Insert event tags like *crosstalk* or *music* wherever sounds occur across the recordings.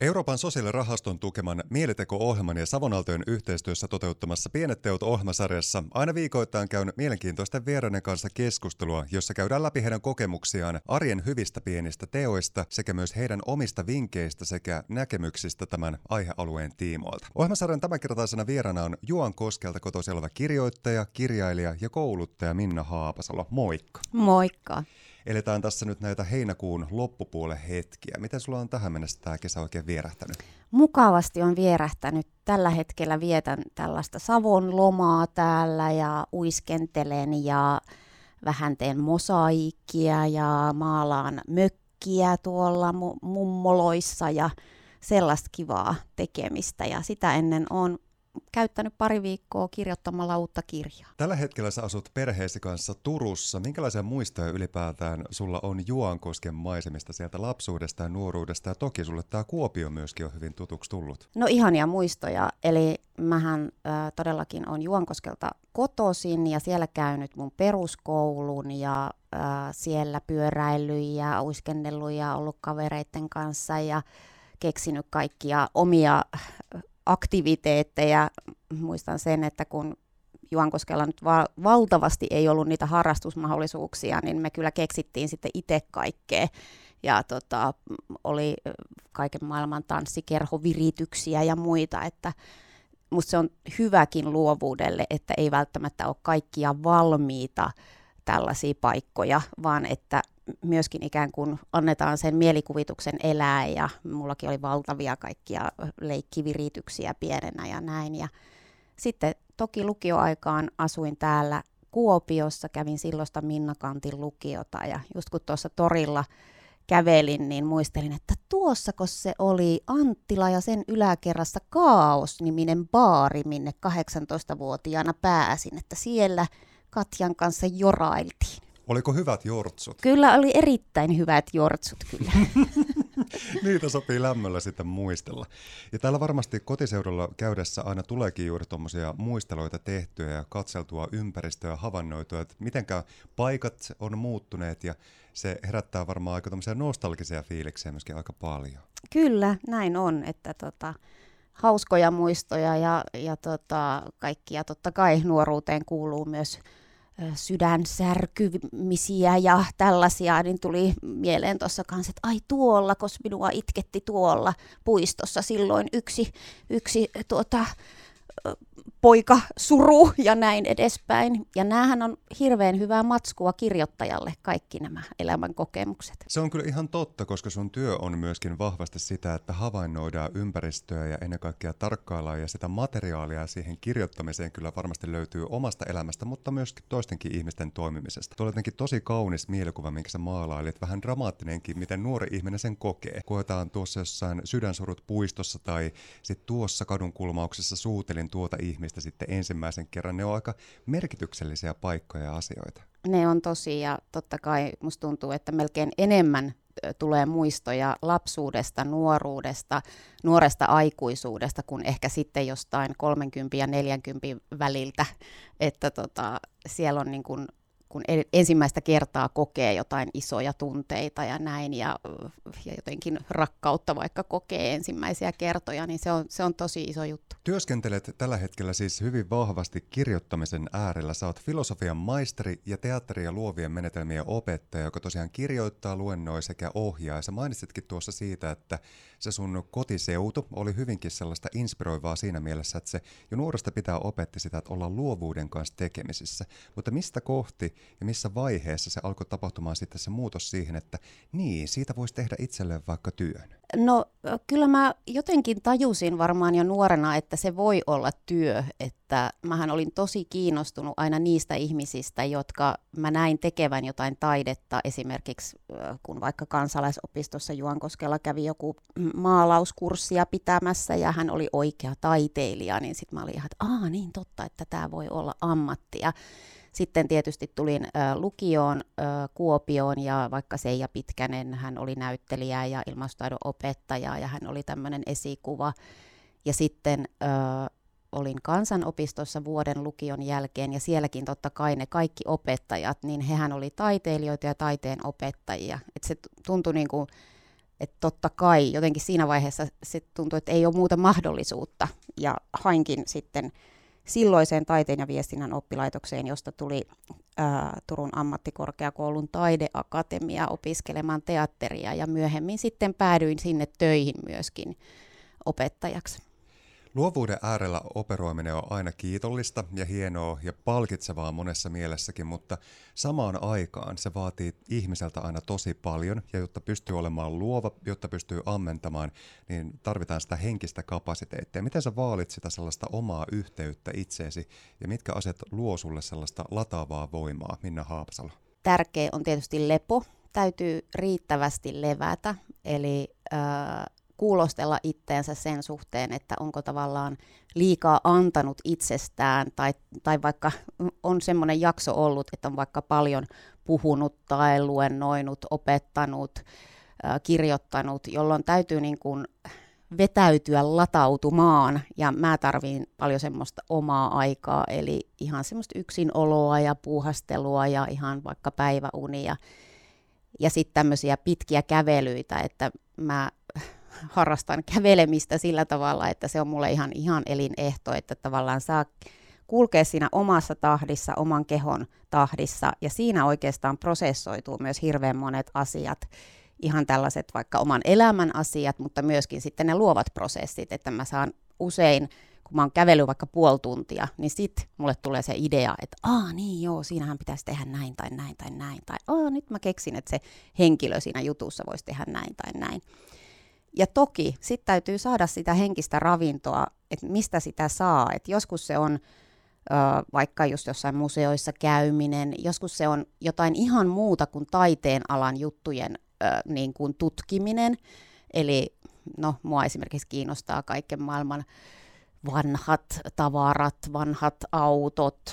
Euroopan sosiaalirahaston tukeman Mieliteko-ohjelman ja Savonaltojen yhteistyössä toteuttamassa Pienet teot ohjelmasarjassa aina viikoittain käyn mielenkiintoisten vieraiden kanssa keskustelua, jossa käydään läpi heidän kokemuksiaan arjen hyvistä pienistä teoista sekä myös heidän omista vinkkeistä sekä näkemyksistä tämän aihealueen tiimoilta. Ohjelmasarjan tämänkertaisena vieraana on Juan Koskelta kotoisin oleva kirjoittaja, kirjailija ja kouluttaja Minna Haapasalo. Moikka! Moikka! Eletään tässä nyt näitä heinäkuun loppupuolen hetkiä. Miten sulla on tähän mennessä tämä kesä oikein vierähtänyt? Mukavasti on vierähtänyt. Tällä hetkellä vietän tällaista Savon lomaa täällä ja uiskentelen ja vähän teen mosaikkia ja maalaan mökkiä tuolla mummoloissa ja sellaista kivaa tekemistä. Ja sitä ennen on käyttänyt pari viikkoa kirjoittamalla uutta kirjaa. Tällä hetkellä sä asut perheesi kanssa Turussa. Minkälaisia muistoja ylipäätään sulla on Juankosken maisemista sieltä lapsuudesta ja nuoruudesta? Ja toki sulle tämä Kuopio myöskin on hyvin tutuksi tullut. No ihania muistoja. Eli mähän äh, todellakin on Juankoskelta kotoisin ja siellä käynyt mun peruskoulun ja äh, siellä pyöräillyt ja uiskennellut ja ollut kavereiden kanssa ja keksinyt kaikkia omia aktiviteetteja. Muistan sen, että kun Juankoskella nyt va- valtavasti ei ollut niitä harrastusmahdollisuuksia, niin me kyllä keksittiin sitten itse kaikkea. Ja tota, oli kaiken maailman tanssikerhovirityksiä ja muita, että musta se on hyväkin luovuudelle, että ei välttämättä ole kaikkia valmiita tällaisia paikkoja, vaan että myöskin ikään kuin annetaan sen mielikuvituksen elää ja mullakin oli valtavia kaikkia leikkivirityksiä pienenä ja näin. Ja sitten toki lukioaikaan asuin täällä Kuopiossa, kävin silloista Minnakantin lukiota ja just kun tuossa torilla kävelin, niin muistelin, että tuossako se oli Anttila ja sen yläkerrassa Kaos-niminen baari, minne 18-vuotiaana pääsin, että siellä Katjan kanssa jorailtiin. Oliko hyvät jortsut? Kyllä oli erittäin hyvät jortsut kyllä. *laughs* Niitä sopii lämmöllä sitten muistella. Ja täällä varmasti kotiseudulla käydessä aina tuleekin juuri tuommoisia muisteloita tehtyä ja katseltua ympäristöä ja havainnoitua, että mitenkä paikat on muuttuneet ja se herättää varmaan aika nostalgisia fiiliksiä myöskin aika paljon. Kyllä, näin on, että tota, hauskoja muistoja ja, ja tota, kaikkia totta kai nuoruuteen kuuluu myös sydänsärkymisiä ja tällaisia, niin tuli mieleen tuossa kanssa, että ai tuolla, koska minua itketti tuolla puistossa. Silloin yksi, yksi tuota, poika suru ja näin edespäin. Ja näähän on hirveän hyvää matskua kirjoittajalle, kaikki nämä elämän kokemukset. Se on kyllä ihan totta, koska sun työ on myöskin vahvasti sitä, että havainnoidaan ympäristöä ja ennen kaikkea tarkkaillaan ja sitä materiaalia siihen kirjoittamiseen kyllä varmasti löytyy omasta elämästä, mutta myös toistenkin ihmisten toimimisesta. Tuo jotenkin tosi kaunis mielikuva, minkä sä maalailit, vähän dramaattinenkin, miten nuori ihminen sen kokee. Koetaan tuossa jossain sydänsurut puistossa tai sitten tuossa kadun kulmauksessa suutelin tuota ihmistä sitten ensimmäisen kerran. Ne on aika merkityksellisiä paikkoja ja asioita. Ne on tosi ja totta kai musta tuntuu, että melkein enemmän tulee muistoja lapsuudesta, nuoruudesta, nuoresta aikuisuudesta, kuin ehkä sitten jostain 30 ja 40 väliltä, että tota, siellä on niin kuin kun ensimmäistä kertaa kokee jotain isoja tunteita ja näin, ja, ja jotenkin rakkautta vaikka kokee ensimmäisiä kertoja, niin se on, se on tosi iso juttu. Työskentelet tällä hetkellä siis hyvin vahvasti kirjoittamisen äärellä. Sä oot filosofian maisteri ja teatteri- ja luovien menetelmien opettaja, joka tosiaan kirjoittaa, luennoi sekä ohjaa. Sä mainitsitkin tuossa siitä, että se sun kotiseutu oli hyvinkin sellaista inspiroivaa siinä mielessä, että se jo nuoresta pitää opetti sitä, että olla luovuuden kanssa tekemisissä. Mutta mistä kohti ja missä vaiheessa se alkoi tapahtumaan sitten se muutos siihen, että niin, siitä voisi tehdä itselleen vaikka työn? No kyllä mä jotenkin tajusin varmaan jo nuorena, että se voi olla työ, että mähän olin tosi kiinnostunut aina niistä ihmisistä, jotka mä näin tekevän jotain taidetta, esimerkiksi kun vaikka kansalaisopistossa Juankoskella kävi joku maalauskurssia pitämässä ja hän oli oikea taiteilija, niin sitten mä olin ihan, että aa niin totta, että tämä voi olla ammattia. Sitten tietysti tulin lukioon Kuopioon ja vaikka Seija Pitkänen, hän oli näyttelijä ja ilmastotaidon opettaja ja hän oli tämmöinen esikuva. Ja sitten olin kansanopistossa vuoden lukion jälkeen ja sielläkin totta kai ne kaikki opettajat, niin hehän oli taiteilijoita ja taiteen opettajia. Et se tuntui niin kuin että totta kai jotenkin siinä vaiheessa se tuntui, että ei ole muuta mahdollisuutta. Ja hainkin sitten silloiseen taiteen ja viestinnän oppilaitokseen, josta tuli ää, Turun ammattikorkeakoulun taideakatemia opiskelemaan teatteria ja myöhemmin sitten päädyin sinne töihin myöskin opettajaksi. Luovuuden äärellä operoiminen on aina kiitollista ja hienoa ja palkitsevaa monessa mielessäkin, mutta samaan aikaan se vaatii ihmiseltä aina tosi paljon ja jotta pystyy olemaan luova, jotta pystyy ammentamaan, niin tarvitaan sitä henkistä kapasiteettia. Miten sä vaalit sitä sellaista omaa yhteyttä itseesi ja mitkä asiat luo sulle sellaista lataavaa voimaa, Minna Haapasalo? Tärkeä on tietysti lepo. Täytyy riittävästi levätä, eli äh, kuulostella itteensä sen suhteen, että onko tavallaan liikaa antanut itsestään tai, tai vaikka on semmoinen jakso ollut, että on vaikka paljon puhunut tai luennoinut, opettanut, kirjoittanut, jolloin täytyy niin kuin vetäytyä latautumaan ja mä tarviin paljon semmoista omaa aikaa, eli ihan semmoista yksinoloa ja puuhastelua ja ihan vaikka päiväunia ja sitten tämmöisiä pitkiä kävelyitä, että mä harrastan kävelemistä sillä tavalla, että se on mulle ihan, ihan elinehto, että tavallaan saa kulkea siinä omassa tahdissa, oman kehon tahdissa, ja siinä oikeastaan prosessoituu myös hirveän monet asiat, ihan tällaiset vaikka oman elämän asiat, mutta myöskin sitten ne luovat prosessit, että mä saan usein, kun mä oon kävellyt vaikka puoli tuntia, niin sit mulle tulee se idea, että aa niin joo, siinähän pitäisi tehdä näin tai näin tai näin, tai aa nyt mä keksin, että se henkilö siinä jutussa voisi tehdä näin tai näin. Ja toki sitten täytyy saada sitä henkistä ravintoa, että mistä sitä saa. Et joskus se on ö, vaikka just jossain museoissa käyminen, joskus se on jotain ihan muuta kuin taiteen alan juttujen ö, niin kuin tutkiminen. Eli no, mua esimerkiksi kiinnostaa kaiken maailman vanhat tavarat, vanhat autot,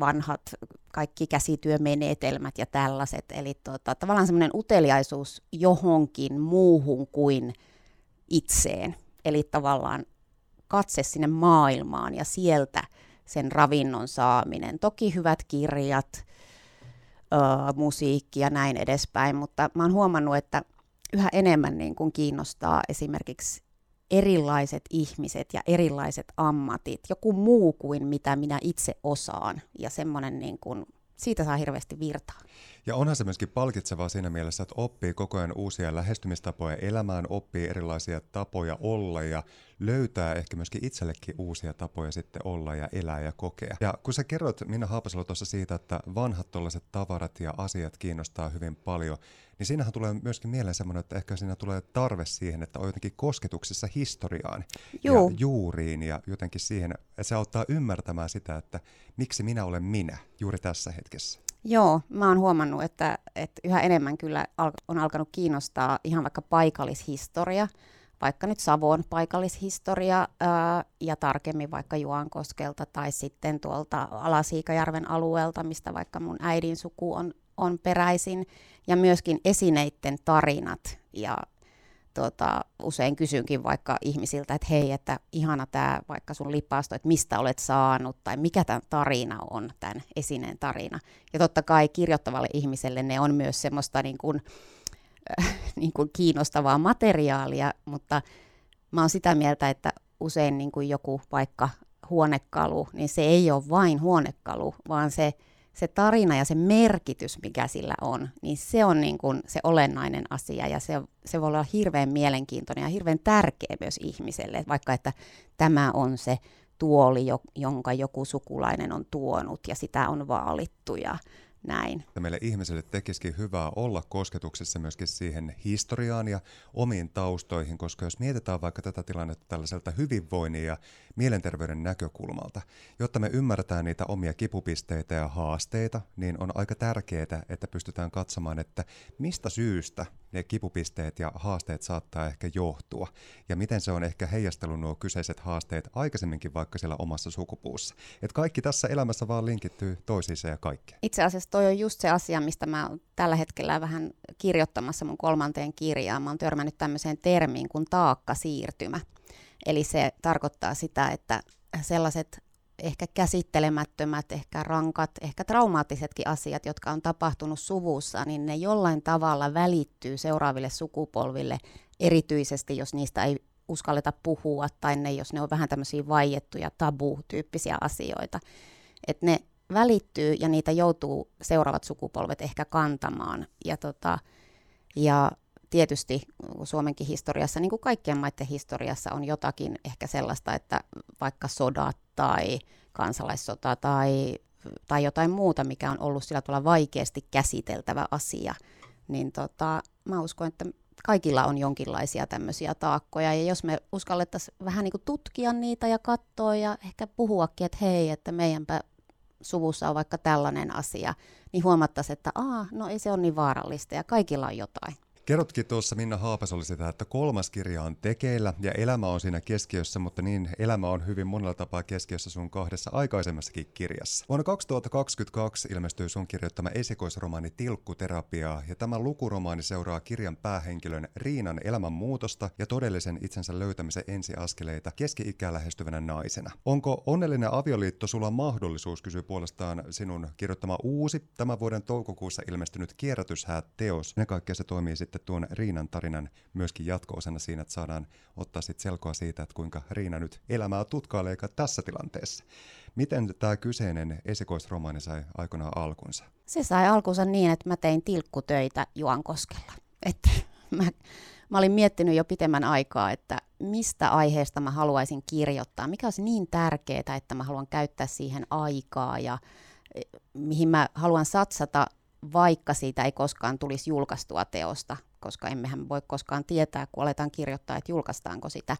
vanhat kaikki käsityömenetelmät ja tällaiset. Eli tota, tavallaan semmoinen uteliaisuus johonkin muuhun kuin itseen. Eli tavallaan katse sinne maailmaan ja sieltä sen ravinnon saaminen. Toki hyvät kirjat, ö, musiikki ja näin edespäin, mutta mä oon huomannut, että yhä enemmän niin kuin kiinnostaa esimerkiksi erilaiset ihmiset ja erilaiset ammatit, joku muu kuin mitä minä itse osaan. Ja semmoinen niin kuin, siitä saa hirveästi virtaa. Ja onhan se myöskin palkitsevaa siinä mielessä, että oppii koko ajan uusia lähestymistapoja elämään, oppii erilaisia tapoja olla ja löytää ehkä myöskin itsellekin uusia tapoja sitten olla ja elää ja kokea. Ja kun sä kerroit Minna Haapasalo tuossa siitä, että vanhat tuollaiset tavarat ja asiat kiinnostaa hyvin paljon, niin siinähän tulee myöskin mieleen semmoinen, että ehkä siinä tulee tarve siihen, että on jotenkin kosketuksissa historiaan Juu. ja juuriin ja jotenkin siihen, että se auttaa ymmärtämään sitä, että miksi minä olen minä juuri tässä hetkessä. Joo, mä oon huomannut, että, että yhä enemmän kyllä on alkanut kiinnostaa ihan vaikka paikallishistoria, vaikka nyt Savon paikallishistoria ää, ja tarkemmin vaikka Juankoskelta tai sitten tuolta Alasiikajärven alueelta, mistä vaikka mun äidin suku on, on peräisin, ja myöskin esineiden tarinat ja tota, usein kysynkin vaikka ihmisiltä, että hei, että ihana tämä vaikka sun lippaasto, että mistä olet saanut tai mikä tämä tarina on, tämän esineen tarina. Ja totta kai kirjoittavalle ihmiselle ne on myös semmoista niin kuin, äh, *laughs* niin kuin kiinnostavaa materiaalia, mutta mä oon sitä mieltä, että usein niin kuin joku vaikka huonekalu, niin se ei ole vain huonekalu, vaan se se tarina ja se merkitys, mikä sillä on, niin se on niin kuin se olennainen asia ja se, se voi olla hirveän mielenkiintoinen ja hirveän tärkeä myös ihmiselle, vaikka että tämä on se tuoli, jonka joku sukulainen on tuonut ja sitä on vaalittu ja näin. Meille ihmisille tekisikin hyvää olla kosketuksessa myöskin siihen historiaan ja omiin taustoihin, koska jos mietitään vaikka tätä tilannetta tällaiselta hyvinvoinnin ja mielenterveyden näkökulmalta, jotta me ymmärretään niitä omia kipupisteitä ja haasteita, niin on aika tärkeää, että pystytään katsomaan, että mistä syystä ne kipupisteet ja haasteet saattaa ehkä johtua, ja miten se on ehkä heijastellut nuo kyseiset haasteet aikaisemminkin vaikka siellä omassa sukupuussa. Et kaikki tässä elämässä vaan linkittyy toisiinsa ja kaikkeen. Itse asiassa toi on just se asia, mistä mä oon tällä hetkellä vähän kirjoittamassa mun kolmanteen kirjaan. Mä oon törmännyt tämmöiseen termiin kuin taakkasiirtymä. Eli se tarkoittaa sitä, että sellaiset ehkä käsittelemättömät, ehkä rankat, ehkä traumaattisetkin asiat, jotka on tapahtunut suvussa, niin ne jollain tavalla välittyy seuraaville sukupolville, erityisesti jos niistä ei uskalleta puhua tai ne, jos ne on vähän tämmöisiä vaiettuja tabu-tyyppisiä asioita. Että ne välittyy ja niitä joutuu seuraavat sukupolvet ehkä kantamaan. Ja, tota, ja tietysti Suomenkin historiassa, niin kuin kaikkien maiden historiassa, on jotakin ehkä sellaista, että vaikka sodat tai kansalaissota tai, tai jotain muuta, mikä on ollut sillä tavalla vaikeasti käsiteltävä asia, niin tota, mä uskon, että kaikilla on jonkinlaisia tämmöisiä taakkoja. Ja jos me uskallettaisiin vähän niin kuin tutkia niitä ja katsoa ja ehkä puhuakin, että hei, että meidänpä suvussa on vaikka tällainen asia, niin huomattaisiin, että Aa, no ei se ole niin vaarallista ja kaikilla on jotain. Kerrotkin tuossa Minna Haapasoli sitä, että kolmas kirja on tekeillä ja elämä on siinä keskiössä, mutta niin elämä on hyvin monella tapaa keskiössä sun kahdessa aikaisemmassakin kirjassa. Vuonna 2022 ilmestyi sun kirjoittama esikoisromaani Tilkkuterapiaa ja tämä lukuromaani seuraa kirjan päähenkilön Riinan elämän muutosta ja todellisen itsensä löytämisen ensiaskeleita keski-ikää lähestyvänä naisena. Onko onnellinen avioliitto sulla mahdollisuus, kysyy puolestaan sinun kirjoittama uusi tämän vuoden toukokuussa ilmestynyt kierrätyshäät teos. Ne kaikkea se toimii sitten sitten tuon Riinan tarinan myöskin jatko-osana siinä, että saadaan ottaa sitten selkoa siitä, että kuinka Riina nyt elämää tutkailee tässä tilanteessa. Miten tämä kyseinen esikoisromaani sai aikanaan alkunsa? Se sai alkunsa niin, että mä tein tilkkutöitä Juankoskella. Että *laughs* mä, mä olin miettinyt jo pitemmän aikaa, että mistä aiheesta mä haluaisin kirjoittaa, mikä olisi niin tärkeää, että mä haluan käyttää siihen aikaa ja eh, mihin mä haluan satsata vaikka siitä ei koskaan tulisi julkaistua teosta, koska emmehän voi koskaan tietää, kun aletaan kirjoittaa, että julkaistaanko sitä.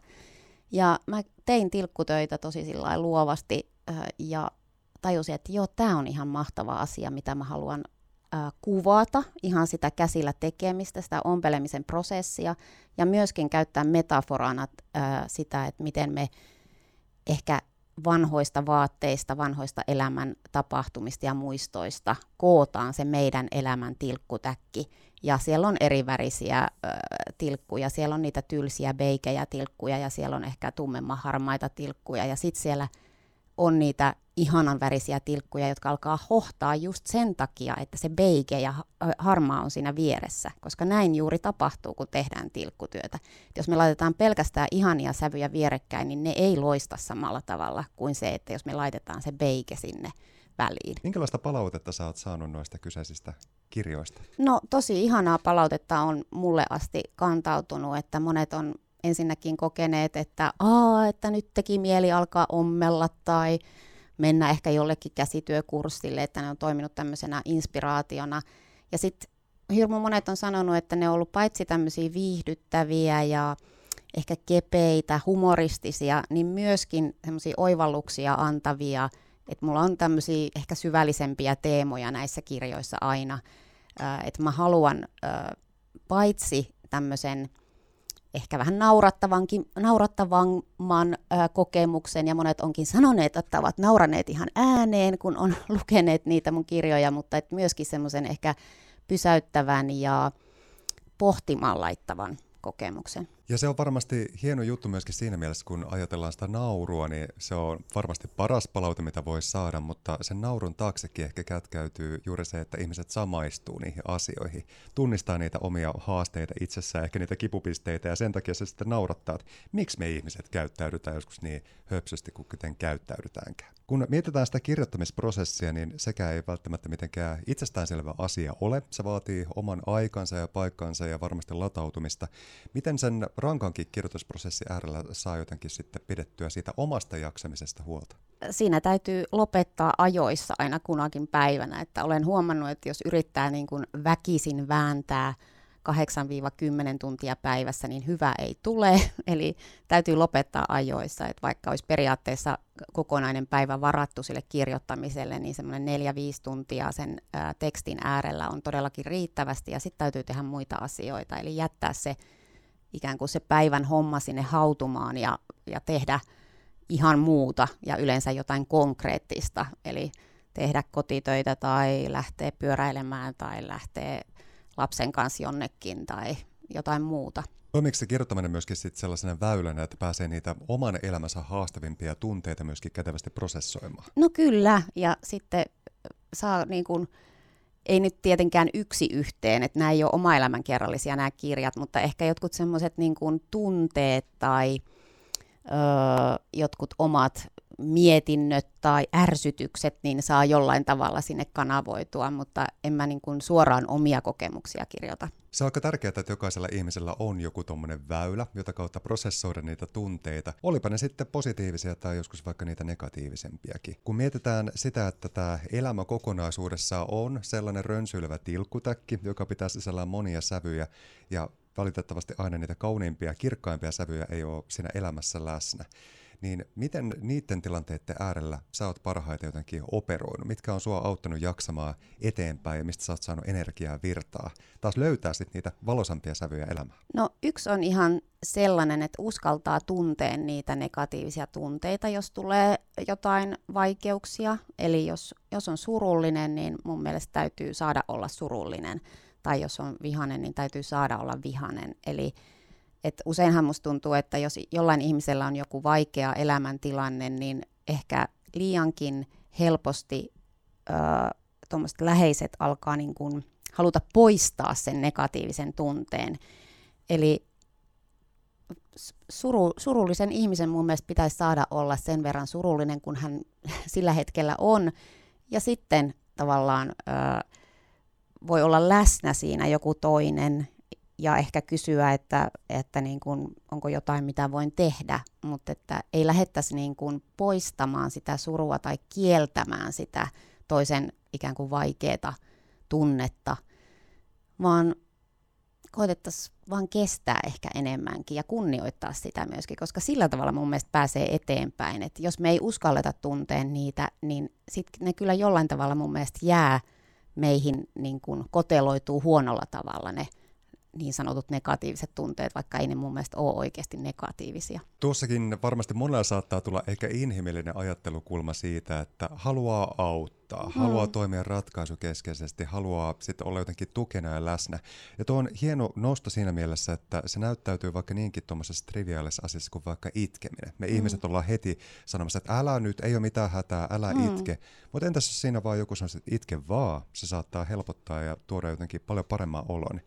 Ja mä tein tilkkutöitä tosi luovasti äh, ja tajusin, että joo, tämä on ihan mahtava asia, mitä mä haluan äh, kuvata, ihan sitä käsillä tekemistä, sitä ompelemisen prosessia, ja myöskin käyttää metaforana äh, sitä, että miten me ehkä vanhoista vaatteista, vanhoista elämän tapahtumista ja muistoista kootaan se meidän elämän tilkkutäkki. Ja siellä on eri värisiä ö, tilkkuja, siellä on niitä tylsiä beikejä tilkkuja ja siellä on ehkä tummemman harmaita tilkkuja ja sitten siellä on niitä ihanan värisiä tilkkuja, jotka alkaa hohtaa just sen takia, että se beike ja harmaa on siinä vieressä, koska näin juuri tapahtuu, kun tehdään tilkkutyötä. Et jos me laitetaan pelkästään ihania sävyjä vierekkäin, niin ne ei loista samalla tavalla kuin se, että jos me laitetaan se beike sinne väliin. Minkälaista palautetta sä oot saanut noista kyseisistä kirjoista? No tosi ihanaa palautetta on mulle asti kantautunut, että monet on ensinnäkin kokeneet, että, Aa, että nyt teki mieli alkaa ommella tai mennä ehkä jollekin käsityökurssille, että ne on toiminut tämmöisenä inspiraationa. Ja sitten hirmu monet on sanonut, että ne on ollut paitsi tämmöisiä viihdyttäviä ja ehkä kepeitä, humoristisia, niin myöskin semmoisia oivalluksia antavia, että mulla on tämmöisiä ehkä syvällisempiä teemoja näissä kirjoissa aina, että mä haluan paitsi tämmöisen ehkä vähän naurattavankin, naurattavamman kokemuksen, ja monet onkin sanoneet, että ovat nauraneet ihan ääneen, kun on *laughs* lukeneet niitä mun kirjoja, mutta et myöskin semmoisen ehkä pysäyttävän ja pohtimaan laittavan kokemuksen. Ja se on varmasti hieno juttu myöskin siinä mielessä, kun ajatellaan sitä naurua, niin se on varmasti paras palaute, mitä voi saada, mutta sen naurun taaksekin ehkä kätkäytyy juuri se, että ihmiset samaistuu niihin asioihin, tunnistaa niitä omia haasteita itsessään, ehkä niitä kipupisteitä, ja sen takia se sitten naurattaa, että miksi me ihmiset käyttäydytään joskus niin höpsösti kuin kuten käyttäydytäänkään. Kun mietitään sitä kirjoittamisprosessia, niin sekä ei välttämättä mitenkään itsestäänselvä asia ole. Se vaatii oman aikansa ja paikkansa ja varmasti latautumista. Miten sen rankankin kirjoitusprosessi äärellä saa jotenkin sitten pidettyä siitä omasta jaksamisesta huolta? Siinä täytyy lopettaa ajoissa aina kunakin päivänä, että olen huomannut, että jos yrittää niin kuin väkisin vääntää 8-10 tuntia päivässä, niin hyvä ei tule. *laughs* Eli täytyy lopettaa ajoissa, että vaikka olisi periaatteessa kokonainen päivä varattu sille kirjoittamiselle, niin semmoinen 4-5 tuntia sen ää, tekstin äärellä on todellakin riittävästi, ja sitten täytyy tehdä muita asioita, eli jättää se ikään kuin se päivän homma sinne hautumaan ja, ja tehdä ihan muuta ja yleensä jotain konkreettista, eli tehdä kotitöitä tai lähteä pyöräilemään tai lähteä lapsen kanssa jonnekin tai jotain muuta. Toimiko se kirjoittaminen myöskin sit sellaisena väylänä, että pääsee niitä oman elämänsä haastavimpia tunteita myöskin kätevästi prosessoimaan? No kyllä, ja sitten saa niin kuin, ei nyt tietenkään yksi yhteen, että nämä ei ole oma elämän kerrallisia nämä kirjat, mutta ehkä jotkut semmoiset niin kuin tunteet tai öö, jotkut omat mietinnöt tai ärsytykset, niin saa jollain tavalla sinne kanavoitua, mutta en mä niin kuin suoraan omia kokemuksia kirjoita. Se on aika tärkeää, että jokaisella ihmisellä on joku tuommoinen väylä, jota kautta prosessoida niitä tunteita, olipa ne sitten positiivisia tai joskus vaikka niitä negatiivisempiakin. Kun mietitään sitä, että tämä elämä kokonaisuudessa on sellainen rönsyilevä tilkkutäkki, joka pitää sisällään monia sävyjä ja valitettavasti aina niitä kauniimpia, kirkkaimpia sävyjä ei ole siinä elämässä läsnä niin miten niiden tilanteiden äärellä sä oot parhaiten jotenkin operoinut? Mitkä on sua auttanut jaksamaan eteenpäin ja mistä sä oot saanut energiaa virtaa? Taas löytää sitten niitä valosampia sävyjä elämään. No yksi on ihan sellainen, että uskaltaa tuntea niitä negatiivisia tunteita, jos tulee jotain vaikeuksia. Eli jos, jos on surullinen, niin mun mielestä täytyy saada olla surullinen. Tai jos on vihanen, niin täytyy saada olla vihanen. Eli et useinhan musta tuntuu, että jos jollain ihmisellä on joku vaikea elämäntilanne, niin ehkä liiankin helposti tuommoiset läheiset alkaa niin kuin haluta poistaa sen negatiivisen tunteen. Eli suru, surullisen ihmisen mun mielestä pitäisi saada olla sen verran surullinen, kun hän *laughs* sillä hetkellä on. Ja sitten tavallaan ö, voi olla läsnä siinä joku toinen ja ehkä kysyä, että, että niin kuin, onko jotain, mitä voin tehdä, mutta että ei lähettäisi niin kuin poistamaan sitä surua tai kieltämään sitä toisen ikään kuin vaikeaa tunnetta, vaan koitettaisiin vaan kestää ehkä enemmänkin ja kunnioittaa sitä myöskin, koska sillä tavalla mun mielestä pääsee eteenpäin. että jos me ei uskalleta tunteen niitä, niin sitten ne kyllä jollain tavalla mun mielestä jää meihin niin kuin koteloituu huonolla tavalla ne niin sanotut negatiiviset tunteet, vaikka ei ne mun mielestä ole oikeasti negatiivisia. Tuossakin varmasti monella saattaa tulla ehkä inhimillinen ajattelukulma siitä, että haluaa auttaa, mm. haluaa toimia ratkaisukeskeisesti, haluaa sitten olla jotenkin tukena ja läsnä. Ja tuo on hieno nosto siinä mielessä, että se näyttäytyy vaikka niinkin tuommoisessa triviaalissa asiassa kuin vaikka itkeminen. Me mm. ihmiset ollaan heti sanomassa, että älä nyt, ei ole mitään hätää, älä mm. itke. Mutta entäs jos siinä vaan joku sanoo, että itke vaan, se saattaa helpottaa ja tuoda jotenkin paljon paremman olon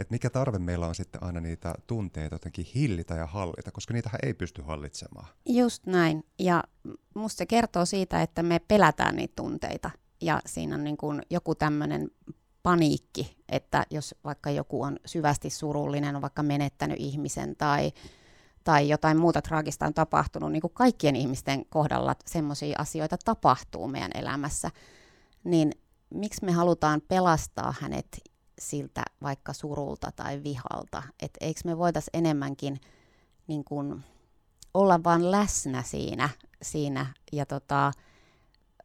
että mikä tarve meillä on sitten aina niitä tunteita jotenkin hillitä ja hallita, koska niitä ei pysty hallitsemaan. Just näin. Ja musta se kertoo siitä, että me pelätään niitä tunteita. Ja siinä on niin kuin joku tämmöinen paniikki, että jos vaikka joku on syvästi surullinen, on vaikka menettänyt ihmisen tai, tai jotain muuta traagista on tapahtunut, niin kuin kaikkien ihmisten kohdalla semmoisia asioita tapahtuu meidän elämässä, niin miksi me halutaan pelastaa hänet siltä vaikka surulta tai vihalta. Että eikö me voitaisiin enemmänkin niin kun, olla vaan läsnä siinä, siinä ja tota,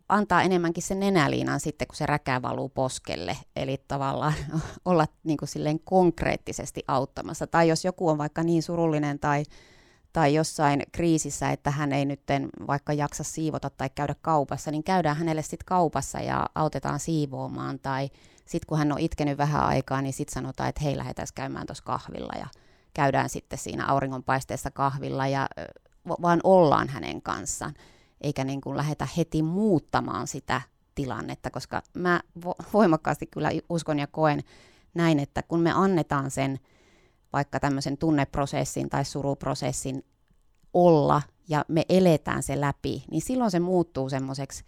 antaa enemmänkin sen nenäliinan sitten, kun se räkä valuu poskelle. Eli tavallaan *laughs* olla niin kuin silleen konkreettisesti auttamassa. Tai jos joku on vaikka niin surullinen tai, tai jossain kriisissä, että hän ei nyt vaikka jaksa siivota tai käydä kaupassa, niin käydään hänelle sitten kaupassa ja autetaan siivoamaan tai sitten kun hän on itkenyt vähän aikaa, niin sitten sanotaan, että hei, lähdetään käymään tuossa kahvilla ja käydään sitten siinä auringonpaisteessa kahvilla ja vaan ollaan hänen kanssaan, eikä niin kuin lähdetä heti muuttamaan sitä tilannetta, koska mä voimakkaasti kyllä uskon ja koen näin, että kun me annetaan sen vaikka tämmöisen tunneprosessin tai suruprosessin olla ja me eletään se läpi, niin silloin se muuttuu semmoiseksi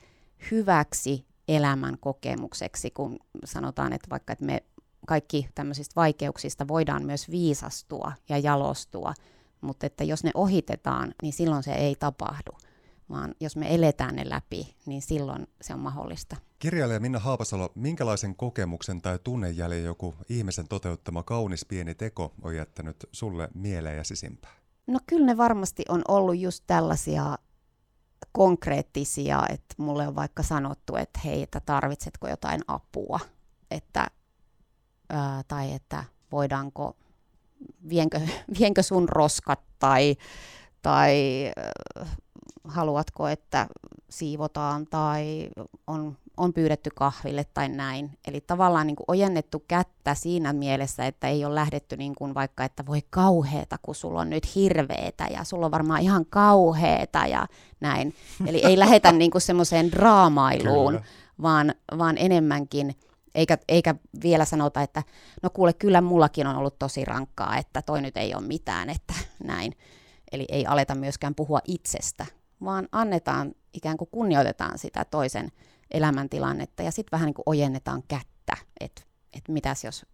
hyväksi elämän kokemukseksi, kun sanotaan, että vaikka että me kaikki tämmöisistä vaikeuksista voidaan myös viisastua ja jalostua, mutta että jos ne ohitetaan, niin silloin se ei tapahdu, vaan jos me eletään ne läpi, niin silloin se on mahdollista. Kirjailija Minna Haapasalo, minkälaisen kokemuksen tai tunnejäljen joku ihmisen toteuttama kaunis pieni teko on jättänyt sulle mieleen ja sisimpään? No kyllä ne varmasti on ollut just tällaisia konkreettisia, että mulle on vaikka sanottu, että hei, että tarvitsetko jotain apua, että, ää, tai että voidaanko, vienkö, vienkö sun roskat tai, tai ää, haluatko, että siivotaan tai on on pyydetty kahville tai näin. Eli tavallaan niin kuin ojennettu kättä siinä mielessä, että ei ole lähdetty niin kuin vaikka, että voi kauheeta, kun sulla on nyt hirveetä ja sulla on varmaan ihan kauheeta ja näin. Eli ei lähetä *laughs* niin kuin semmoiseen draamailuun, vaan, vaan enemmänkin, eikä, eikä vielä sanota, että no kuule, kyllä mullakin on ollut tosi rankkaa, että toi nyt ei ole mitään, että *laughs* näin. Eli ei aleta myöskään puhua itsestä, vaan annetaan, ikään kuin kunnioitetaan sitä toisen elämäntilannetta ja sitten vähän niin kuin ojennetaan kättä, että et mitäs jos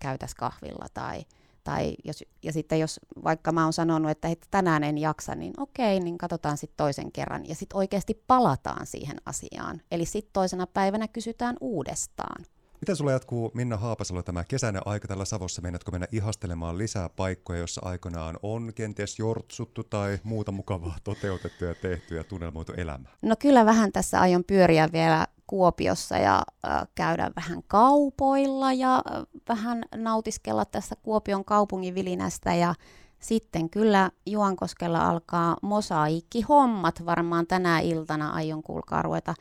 käytäs kahvilla tai, tai jos, ja sitten jos vaikka mä oon sanonut, että, tänään en jaksa, niin okei, niin katsotaan sitten toisen kerran ja sitten oikeasti palataan siihen asiaan. Eli sitten toisena päivänä kysytään uudestaan. Miten sulla jatkuu Minna Haapasalo tämä kesäinen aika tällä Savossa? Meinaatko mennä ihastelemaan lisää paikkoja, jossa aikanaan on kenties jortsuttu tai muuta mukavaa toteutettu ja tehty ja tunnelmoitu elämää? No kyllä vähän tässä aion pyöriä vielä Kuopiossa ja äh, käydä vähän kaupoilla ja äh, vähän nautiskella tässä Kuopion kaupungin vilinästä ja sitten kyllä Juankoskella alkaa hommat varmaan tänä iltana aion kuulkaa ruveta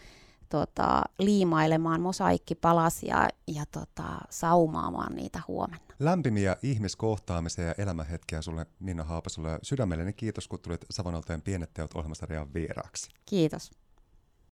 tota, liimailemaan mosaikkipalasia ja tota, saumaamaan niitä huomenna. Lämpimiä ihmiskohtaamisia ja elämänhetkiä sulle Minna Haapasulle. Sydämellinen kiitos, kun tulit Savonalteen Pienet teot ohjelmasta vieraaksi. Kiitos.